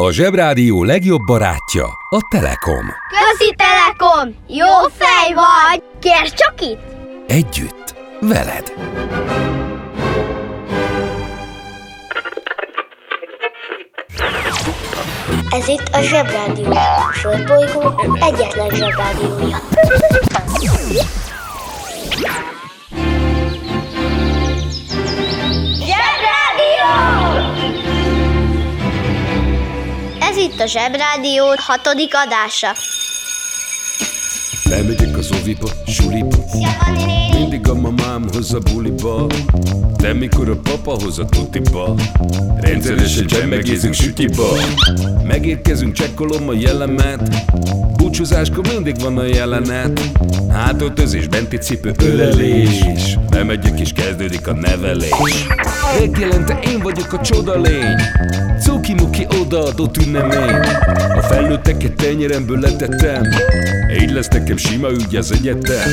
A Zsebrádió legjobb barátja a Telekom. Közi Telekom! Jó fej vagy! Kérd csak itt! Együtt, veled. Ez itt a Zsebrádió. Földbolygó egyetlen Zsebrádiója. Itt a Zsebrádió hatodik adása. Lemegyek az oviba, suliba. Mindig a mamám hoz a buliba. De mikor a papa hoz a tutiba Rendszeresen csemmegézünk sütiba. Megérkezünk, csekkolom a jellemet Búcsúzáskor mindig van a jelenet. Hátöltözés, benti cipő, ölelés. Bemegyek és kezdődik a nevelés. Reggelente én vagyok a csoda lény. Cuki-muki odaadott ünnemény A felnőtteket tenyeremből letettem. Így lesz nekem sima ügy az egyetem.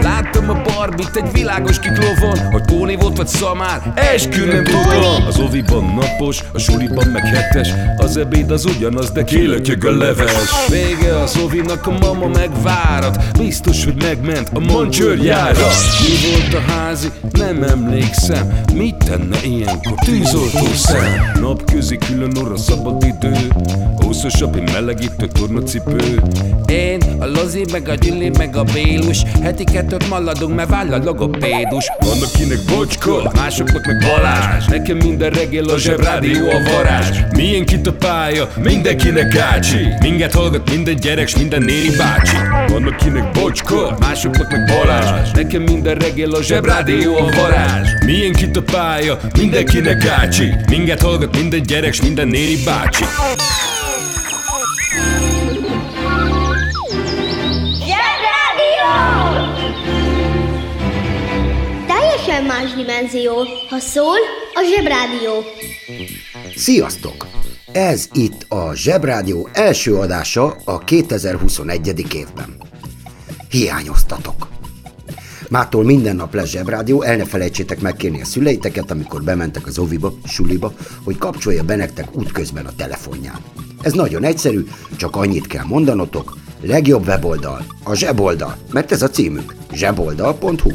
Láttam a barbit egy világos kiklovon Hogy Póni volt vagy szamár, eskü nem tudom. Az oviban napos, a suliban meg hetes Az ebéd az ugyanaz, de kilötyög a leves. Vége az ovinak, a mama megvárat. Biztos, hogy megment a mancsőrjára Mi volt a házi? Nem emlékszem. Mit tenne ilyenkor? Tűzoltó szem? Napközi külön orra szabad idő. Húszosabb, én melegítő tornacipő. Én, a Lozi, meg a Gyüli, meg a Bélus. Heti kettőt maladunk, mert váll a logopédus. Van akinek bocska, másoknak meg Balázs. Nekem minden reggel a zsebrádió a varázs. Milyen kit a pálya, mindenkinek ácsi. Minket hallgat minden gyerek, minden néri bácsi Van akinek bocska, másoknak meg Balázs Nekem minden reggel a zsebrádió a varázs Milyen kit a pálya, mindenkinek ácsi Minket hallgat minden gyerek, s minden néri bácsi! Teljesen más dimenzió. Ha szól, a Zsebrádió. Sziasztok! Ez itt a Zsebrádió első adása a 2021. évben. Hiányoztatok! Mától minden nap lesz Zsebrádió, el ne felejtsétek megkérni a szüleiteket, amikor bementek az oviba, suliba, hogy kapcsolja be nektek útközben a telefonján. Ez nagyon egyszerű, csak annyit kell mondanotok, legjobb weboldal, a zseboldal, mert ez a címünk, zseboldal.hu.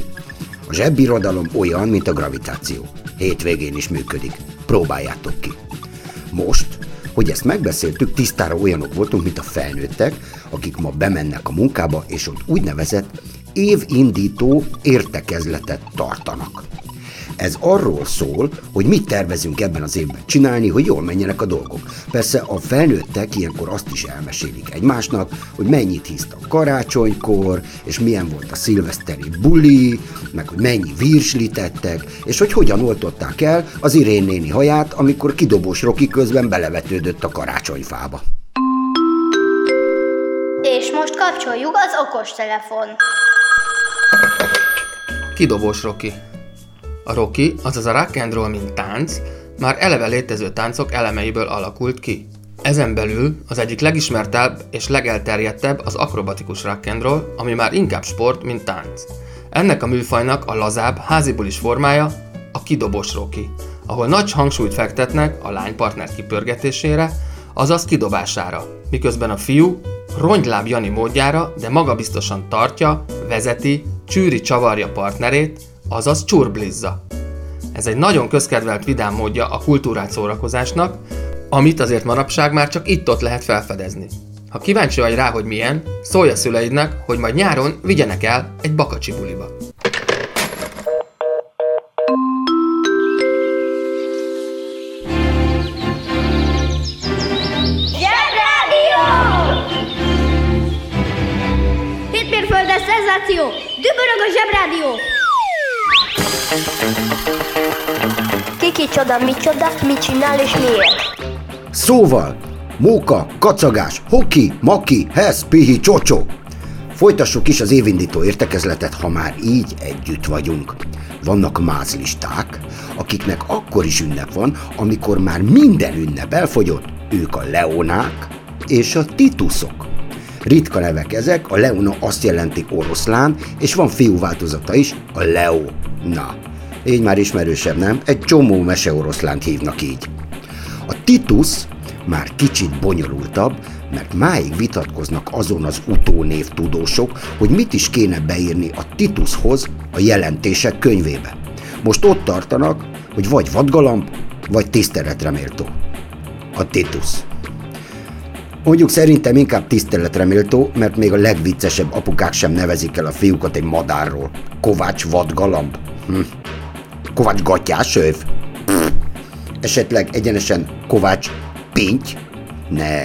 A zsebbirodalom olyan, mint a gravitáció. Hétvégén is működik. Próbáljátok ki. Most, hogy ezt megbeszéltük, tisztára olyanok voltunk, mint a felnőttek, akik ma bemennek a munkába, és ott úgynevezett évindító értekezletet tartanak. Ez arról szól, hogy mit tervezünk ebben az évben csinálni, hogy jól menjenek a dolgok. Persze a felnőttek ilyenkor azt is elmesélik egymásnak, hogy mennyit hiszta a karácsonykor, és milyen volt a szilveszteri buli, meg hogy mennyi virslit tettek, és hogy hogyan oltották el az Irén néni haját, amikor kidobós Roki közben belevetődött a karácsonyfába. És most kapcsoljuk az okostelefon. Kidobós Rocky. A Rocky, azaz a rock and roll, mint tánc, már eleve létező táncok elemeiből alakult ki. Ezen belül az egyik legismertebb és legelterjedtebb az akrobatikus rock and ami már inkább sport, mint tánc. Ennek a műfajnak a lazább, házibulis formája a kidobós Rocky, ahol nagy hangsúlyt fektetnek a lánypartner kipörgetésére, azaz kidobására, miközben a fiú rongyláb Jani módjára, de magabiztosan tartja, vezeti, csűri csavarja partnerét, azaz csurblizza. Ez egy nagyon közkedvelt vidám módja a kultúrát szórakozásnak, amit azért manapság már csak itt-ott lehet felfedezni. Ha kíváncsi vagy rá, hogy milyen, szólj a szüleidnek, hogy majd nyáron vigyenek el egy bakacsi buliba. Zsebrádió! Hétmérföldes szenzáció! Dübörög a Zsebrádió! Kiki csoda, mi csoda, mit csinál és miért? Szóval, móka, kacagás, hoki, maki, hesz, pihi, csocsó. Folytassuk is az évindító értekezletet, ha már így együtt vagyunk. Vannak mázlisták, akiknek akkor is ünnep van, amikor már minden ünnep elfogyott, ők a leonák és a tituszok. Ritka nevek ezek, a Leona azt jelenti oroszlán, és van fiú változata is, a Leo. Na, így már ismerősebb, nem? Egy csomó mese oroszlánt hívnak így. A Titus már kicsit bonyolultabb, mert máig vitatkoznak azon az utónév tudósok, hogy mit is kéne beírni a Titushoz a jelentések könyvébe. Most ott tartanak, hogy vagy vadgalamb, vagy tiszteletreméltó. A Titus. Mondjuk szerintem inkább tiszteletreméltó, mert még a legviccesebb apukák sem nevezik el a fiúkat egy madárról. Kovács vadgalamb. Hm. Kovács gatyás öv. Esetleg egyenesen Kovács pinty? Ne.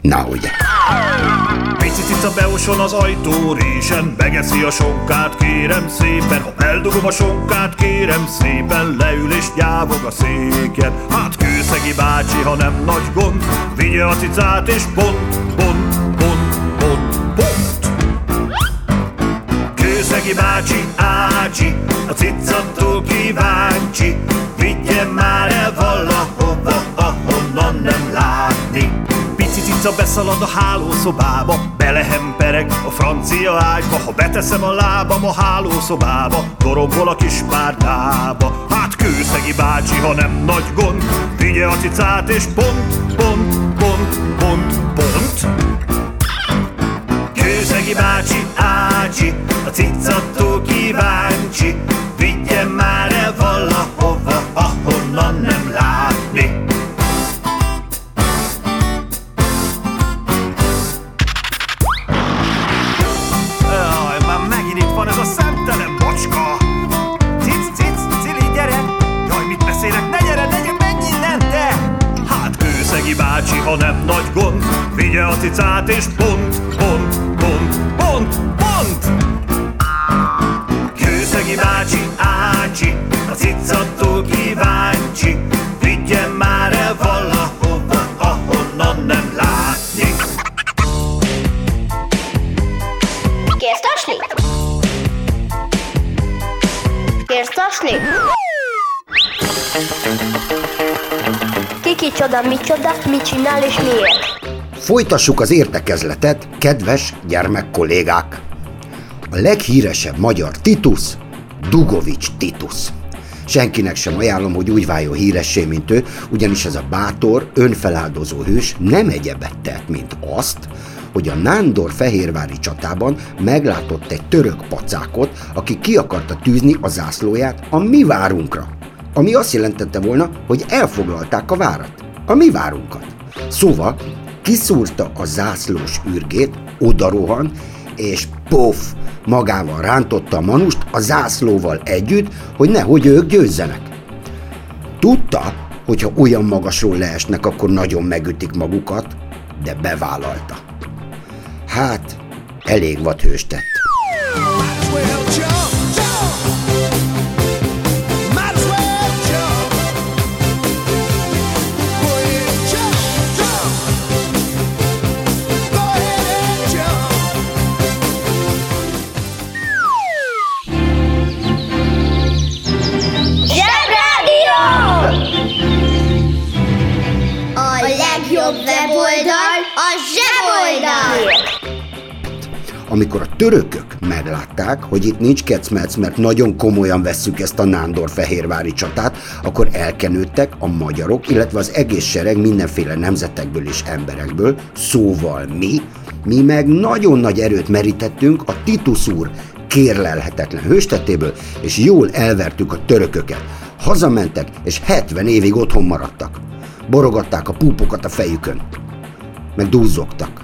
Na ugye. Pici cica beoson az ajtórésen, begeszi a sonkát, kérem szépen. Ha eldugom a sonkát, kérem szépen, leül és nyávog a széken. Hát kőszegi bácsi, ha nem nagy gond, vigye a cicát és pont, pont, pont, pont, pont. Kőszegi bácsi, ácsi, a cicatól kíváncsi, vigye már el valahova, ahonnan nem látni. Pici cica beszalad a hálószobába, belehempereg a francia ágyba, ha beteszem a lábam a hálószobába, dorombol a kis párdába. Hát kőszegi bácsi, ha nem nagy gond, vigye a cicát és pont, pont, pont, pont, pont. Kőszegi bácsi, Kérsz tasni? Ki kicsoda, micsoda, mit csinál és miért? Folytassuk az értekezletet, kedves gyermekkollégák! A leghíresebb magyar Titus, Dugovics Titus. Senkinek sem ajánlom, hogy úgy váljon híressé, mint ő, ugyanis ez a bátor, önfeláldozó hős nem egyebet tett, mint azt, hogy a Nándor fehérvári csatában meglátott egy török pacákot, aki ki akarta tűzni a zászlóját a mi várunkra. Ami azt jelentette volna, hogy elfoglalták a várat. A mi várunkat. Szóval kiszúrta a zászlós űrgét, odarohan, és pof, magával rántotta a manust a zászlóval együtt, hogy nehogy ők győzzenek. Tudta, hogy ha olyan magasról leesnek, akkor nagyon megütik magukat, de bevállalta. Elég vad hős Amikor a törökök meglátták, hogy itt nincs kecmec, mert nagyon komolyan vesszük ezt a Nándor-Fehérvári csatát, akkor elkenődtek a magyarok, illetve az egész sereg mindenféle nemzetekből és emberekből, szóval mi, mi meg nagyon nagy erőt merítettünk a Titus úr kérlelhetetlen hőstetéből, és jól elvertük a törököket. Hazamentek, és 70 évig otthon maradtak. Borogatták a púpokat a fejükön meg duzzogtak.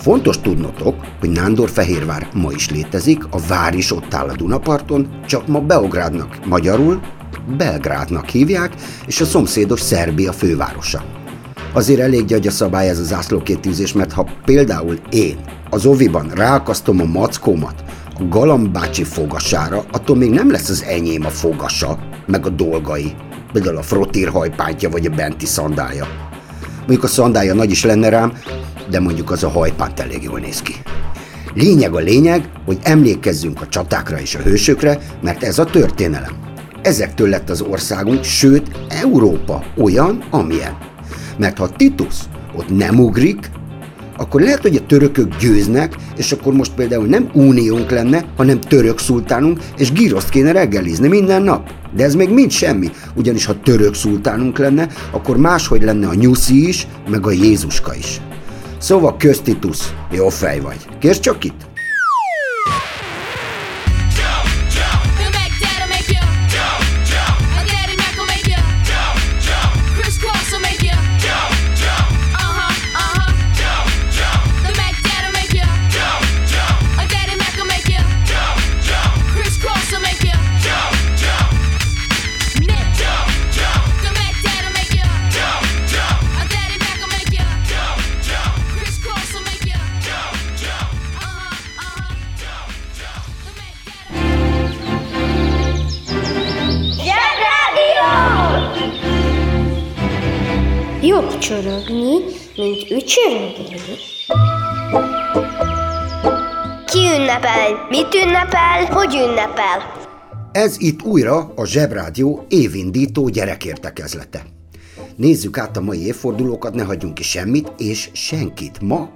Fontos tudnotok, hogy Nándor-Fehérvár ma is létezik, a vár is ott áll a Dunaparton, csak ma Beográdnak magyarul Belgrádnak hívják, és a szomszédos Szerbia fővárosa. Azért elég gyagy szabály ez a zászlókétűzés, mert ha például én az oviban ráakasztom a mackómat a galambácsi fogasára, attól még nem lesz az enyém a fogasa, meg a dolgai, például a frotír hajpántja vagy a benti szandája. Mondjuk a szandája nagy is lenne rám, de mondjuk az a hajpánt elég jól néz ki. Lényeg a lényeg, hogy emlékezzünk a csatákra és a hősökre, mert ez a történelem. Ezektől lett az országunk, sőt Európa olyan, amilyen. Mert ha Titus ott nem ugrik, akkor lehet, hogy a törökök győznek, és akkor most például nem uniónk lenne, hanem török szultánunk, és gíroszt kéne reggelizni minden nap. De ez még mind semmi, ugyanis ha török szultánunk lenne, akkor máshogy lenne a nyuszi is, meg a Jézuska is. Szóval köztitusz, jó fej vagy. Kérsz csak itt? Mint ücsörögni. Ki ünnepel? Mit ünnepel? Hogy ünnepel? Ez itt újra a Zsebrádió évindító gyerekértekezlete. Nézzük át a mai évfordulókat, ne hagyjunk ki semmit és senkit. Ma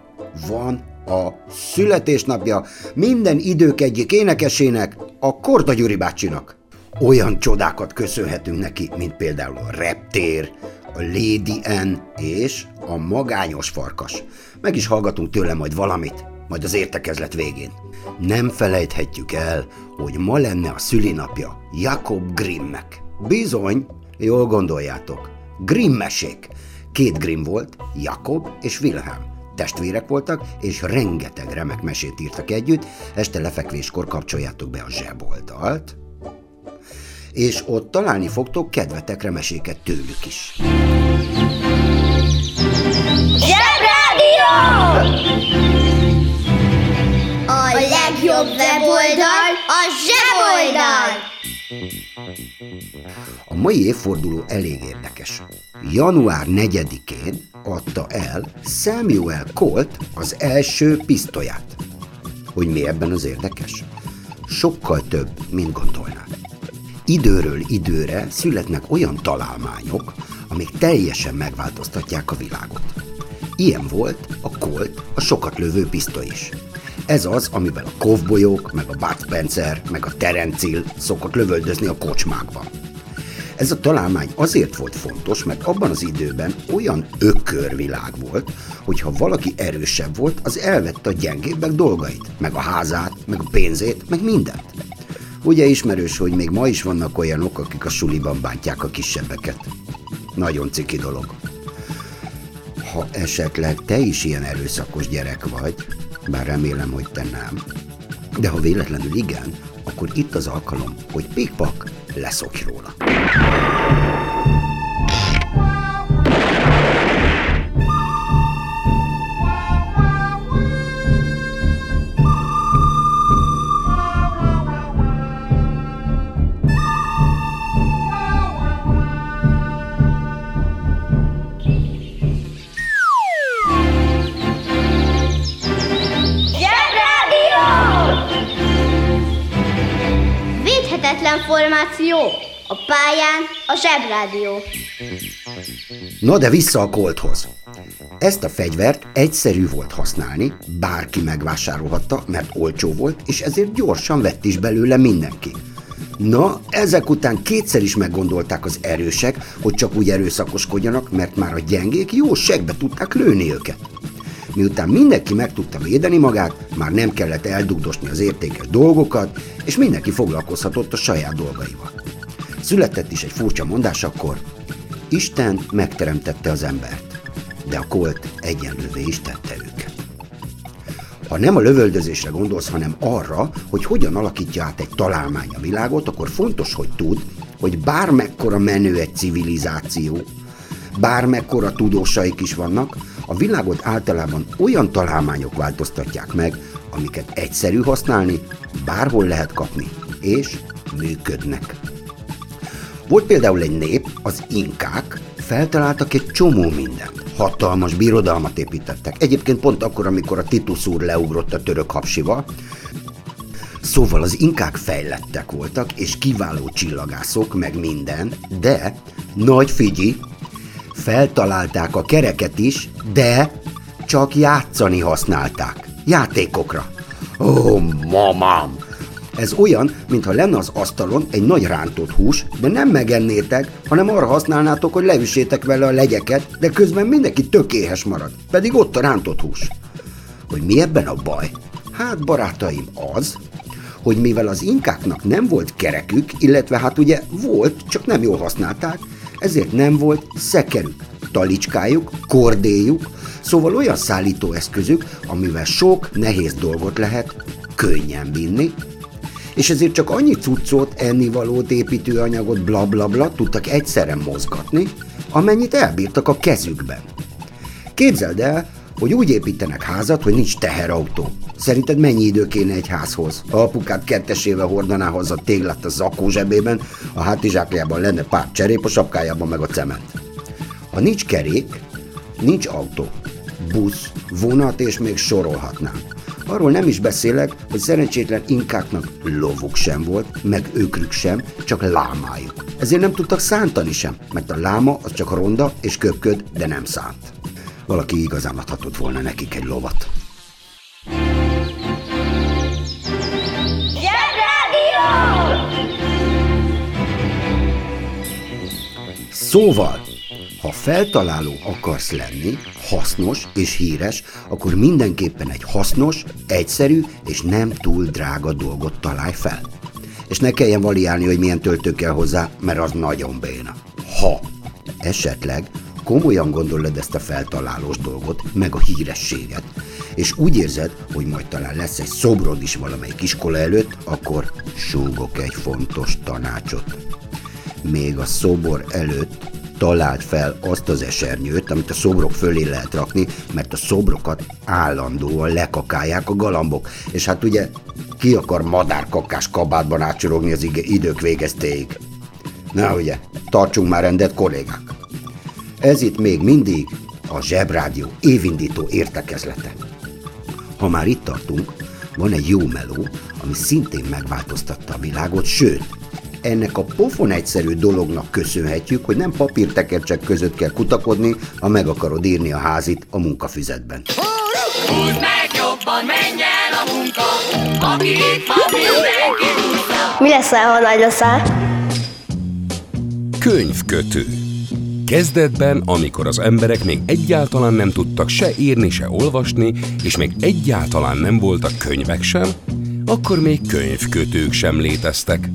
van a születésnapja minden idők egyik énekesének, a Korda Gyuri bácsinak. Olyan csodákat köszönhetünk neki, mint például a reptér, a Lady N és a magányos farkas. Meg is hallgatunk tőle majd valamit, majd az értekezlet végén. Nem felejthetjük el, hogy ma lenne a szülinapja Jakob Grimmnek. Bizony, jól gondoljátok. Grimm mesék. Két Grimm volt, Jakob és Wilhelm. Testvérek voltak, és rengeteg remek mesét írtak együtt, este lefekvéskor kapcsoljátok be a zseboldalt, és ott találni fogtok kedvetekre meséket tőlük is. Zsebrádió! A legjobb weboldal a zseboldal! A mai évforduló elég érdekes. Január 4-én adta el Samuel Colt az első pisztolyát. Hogy mi ebben az érdekes? Sokkal több, mint gondolnád. Időről időre születnek olyan találmányok, amik teljesen megváltoztatják a világot. Ilyen volt a Colt, a sokat lövő pisztoly is. Ez az, amivel a kovbolyok, meg a Bud Spencer, meg a Terencil szokott lövöldözni a kocsmákban. Ez a találmány azért volt fontos, mert abban az időben olyan ökörvilág volt, hogy ha valaki erősebb volt, az elvette a gyengébbek dolgait, meg a házát, meg a pénzét, meg mindent. Ugye ismerős, hogy még ma is vannak olyanok, akik a suliban bántják a kisebbeket. Nagyon ciki dolog. Ha esetleg te is ilyen erőszakos gyerek vagy, bár remélem, hogy te nem, de ha véletlenül igen, akkor itt az alkalom, hogy pikpak leszokj róla. Zsebrádió. Na de vissza a kolthoz. Ezt a fegyvert egyszerű volt használni, bárki megvásárolhatta, mert olcsó volt, és ezért gyorsan vett is belőle mindenki. Na, ezek után kétszer is meggondolták az erősek, hogy csak úgy erőszakoskodjanak, mert már a gyengék jó segbe tudták lőni őket. Miután mindenki meg tudta védeni magát, már nem kellett eldugdosni az értékes dolgokat, és mindenki foglalkozhatott a saját dolgaival. Született is egy furcsa mondás akkor, Isten megteremtette az embert, de a kolt egyenlővé is tette őket. Ha nem a lövöldözésre gondolsz, hanem arra, hogy hogyan alakítja át egy találmány a világot, akkor fontos, hogy tud, hogy bármekkora menő egy civilizáció, bármekkora tudósaik is vannak, a világot általában olyan találmányok változtatják meg, amiket egyszerű használni, bárhol lehet kapni, és működnek. Volt például egy nép, az inkák, feltaláltak egy csomó mindent. Hatalmas birodalmat építettek. Egyébként pont akkor, amikor a Titus úr leugrott a török hapsival. Szóval az inkák fejlettek voltak, és kiváló csillagászok, meg minden, de, nagy figyi, feltalálták a kereket is, de csak játszani használták. Játékokra. Ó, mamám! Ez olyan, mintha lenne az asztalon egy nagy rántott hús, de nem megennétek, hanem arra használnátok, hogy leüssétek vele a legyeket, de közben mindenki tökéhes marad, pedig ott a rántott hús. Hogy mi ebben a baj? Hát, barátaim, az, hogy mivel az inkáknak nem volt kerekük, illetve hát ugye volt, csak nem jól használták, ezért nem volt szekerük, talicskájuk, kordéjuk, szóval olyan szállítóeszközük, amivel sok nehéz dolgot lehet könnyen vinni, és ezért csak annyi cuccot, ennivalót, építőanyagot, blablabla bla, bla, tudtak egyszerre mozgatni, amennyit elbírtak a kezükben. Képzeld el, hogy úgy építenek házat, hogy nincs teherautó. Szerinted mennyi idő kéne egy házhoz? Ha apukát kettesével hordaná hozzá téglát a zakó zsebében, a hátizsákjában lenne pár cserép, a sapkájában meg a cement. Ha nincs kerék, nincs autó, busz, vonat és még sorolhatnám. Arról nem is beszélek, hogy szerencsétlen inkáknak lovuk sem volt, meg őkrük sem, csak lámájuk. Ezért nem tudtak szántani sem, mert a láma az csak ronda és köpköd, de nem szánt. Valaki igazán adhatott volna nekik egy lovat. Szóval, ha feltaláló akarsz lenni, hasznos és híres, akkor mindenképpen egy hasznos, egyszerű és nem túl drága dolgot találj fel. És ne kelljen variálni, hogy milyen töltő kell hozzá, mert az nagyon béna. Ha esetleg komolyan gondolod ezt a feltalálós dolgot, meg a hírességet, és úgy érzed, hogy majd talán lesz egy szobrod is valamelyik iskola előtt, akkor súgok egy fontos tanácsot. Még a szobor előtt talált fel azt az esernyőt, amit a szobrok fölé lehet rakni, mert a szobrokat állandóan lekakálják a galambok. És hát ugye ki akar madárkakás kabátban átcsorogni az idők végeztéig? Na ugye, tartsunk már rendet, kollégák! Ez itt még mindig a Zsebrádió évindító értekezlete. Ha már itt tartunk, van egy jó meló, ami szintén megváltoztatta a világot, sőt, ennek a pofon egyszerű dolognak köszönhetjük, hogy nem papírtekercsek között kell kutakodni, ha meg akarod írni a házit a munkafüzetben. Húzd meg jobban, menj el a munka, aki itt van, mindenki Mi lesz, ha nagy leszel? Könyvkötő Kezdetben, amikor az emberek még egyáltalán nem tudtak se írni, se olvasni, és még egyáltalán nem voltak könyvek sem, akkor még könyvkötők sem léteztek.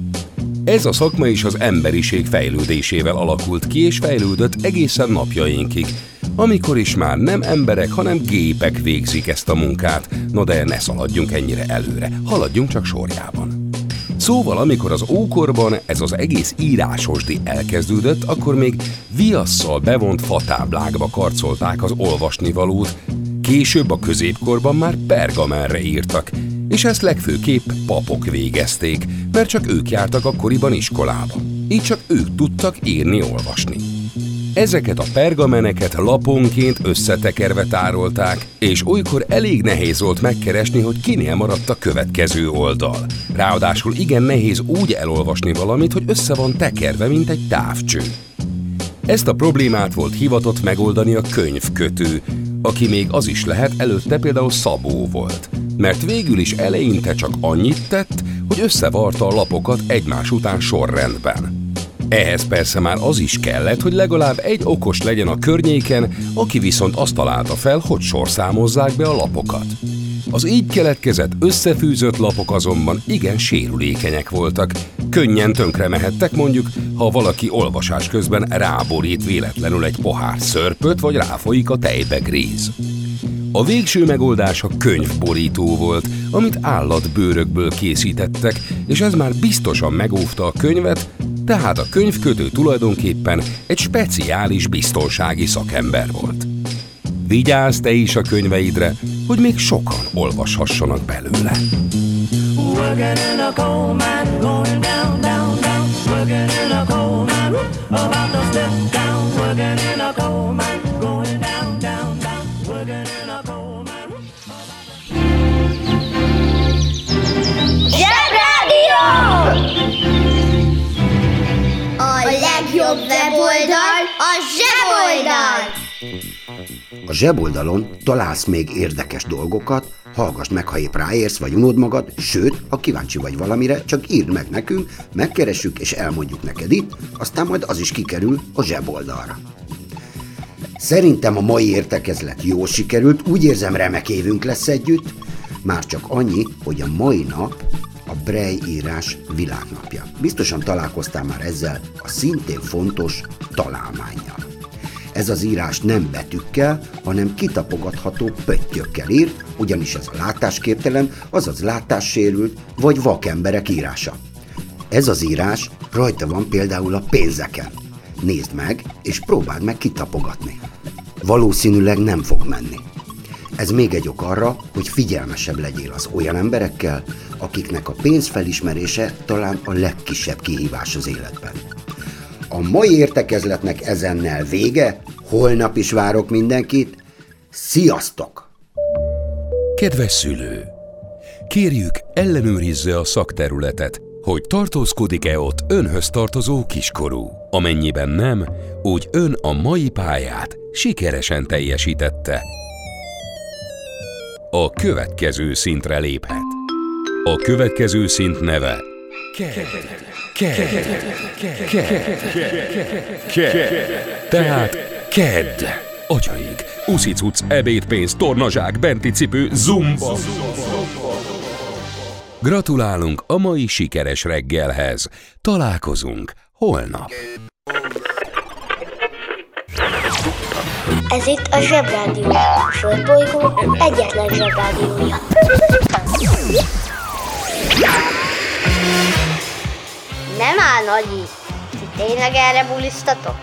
Ez a szakma is az emberiség fejlődésével alakult ki és fejlődött egészen napjainkig, amikor is már nem emberek, hanem gépek végzik ezt a munkát. No de ne szaladjunk ennyire előre, haladjunk csak sorjában. Szóval, amikor az ókorban ez az egész írásosdi elkezdődött, akkor még viasszal bevont fatáblákba karcolták az olvasnivalót, később a középkorban már pergamenre írtak, és ezt legfőképp papok végezték, mert csak ők jártak akkoriban iskolába. Így csak ők tudtak írni-olvasni. Ezeket a pergameneket laponként összetekerve tárolták, és olykor elég nehéz volt megkeresni, hogy kinél maradt a következő oldal. Ráadásul igen nehéz úgy elolvasni valamit, hogy össze van tekerve, mint egy távcső. Ezt a problémát volt hivatott megoldani a könyvkötő, aki még az is lehet, előtte például Szabó volt. Mert végül is eleinte csak annyit tett, hogy összevarta a lapokat egymás után sorrendben. Ehhez persze már az is kellett, hogy legalább egy okos legyen a környéken, aki viszont azt találta fel, hogy sorszámozzák be a lapokat. Az így keletkezett összefűzött lapok azonban igen sérülékenyek voltak. Könnyen tönkre mehettek mondjuk, ha valaki olvasás közben ráborít véletlenül egy pohár szörpöt, vagy ráfolyik a tejbe gríz. A végső megoldás a könyvborító volt, amit állatbőrökből készítettek, és ez már biztosan megóvta a könyvet, tehát a könyvkötő tulajdonképpen egy speciális biztonsági szakember volt. Vigyázz te is a könyveidre, hogy még sokan olvashassanak belőle. Zsebrádió! A legjobb weboldal a zseboldal! A zseboldalon találsz még érdekes dolgokat, hallgass meg, ha épp ráérsz, vagy unod magad, sőt, ha kíváncsi vagy valamire, csak írd meg nekünk, megkeressük és elmondjuk neked itt, aztán majd az is kikerül a zseboldalra. Szerintem a mai értekezlet jól sikerült, úgy érzem remek évünk lesz együtt, már csak annyi, hogy a mai nap a Brej írás világnapja. Biztosan találkoztál már ezzel a szintén fontos találmányjal. Ez az írás nem betűkkel, hanem kitapogatható pöttyökkel ír, ugyanis ez a látásképtelen, azaz látássérült vagy vakemberek írása. Ez az írás rajta van például a pénzeken. Nézd meg, és próbáld meg kitapogatni. Valószínűleg nem fog menni. Ez még egy ok arra, hogy figyelmesebb legyél az olyan emberekkel, akiknek a pénz felismerése talán a legkisebb kihívás az életben. A mai értekezletnek ezennel vége, holnap is várok mindenkit. Sziasztok! Kedves szülő! Kérjük, ellenőrizze a szakterületet, hogy tartózkodik-e ott önhöz tartozó kiskorú. Amennyiben nem, úgy ön a mai pályát sikeresen teljesítette. A következő szintre léphet. A következő szint neve tehát KED. Atyaig, uszicuc, ebédpénz, tornazsák, benti cipő, zumba. Gratulálunk a mai sikeres reggelhez. Találkozunk holnap. Ez itt a Zsebrádió. Földbolygó egyetlen Zsebrádiója. Áll, Nagyi. Ti tényleg erre bulisztatok?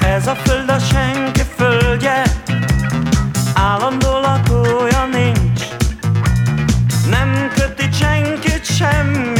Ez a föld a senki földje, állandó lakója nincs. Nem köti senkit semmi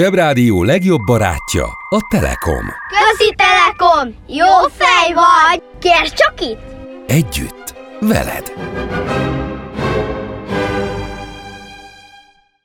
Zsebrádió legjobb barátja a Telekom. Közi Telekom! Jó fej vagy! Kérd csak itt! Együtt, veled.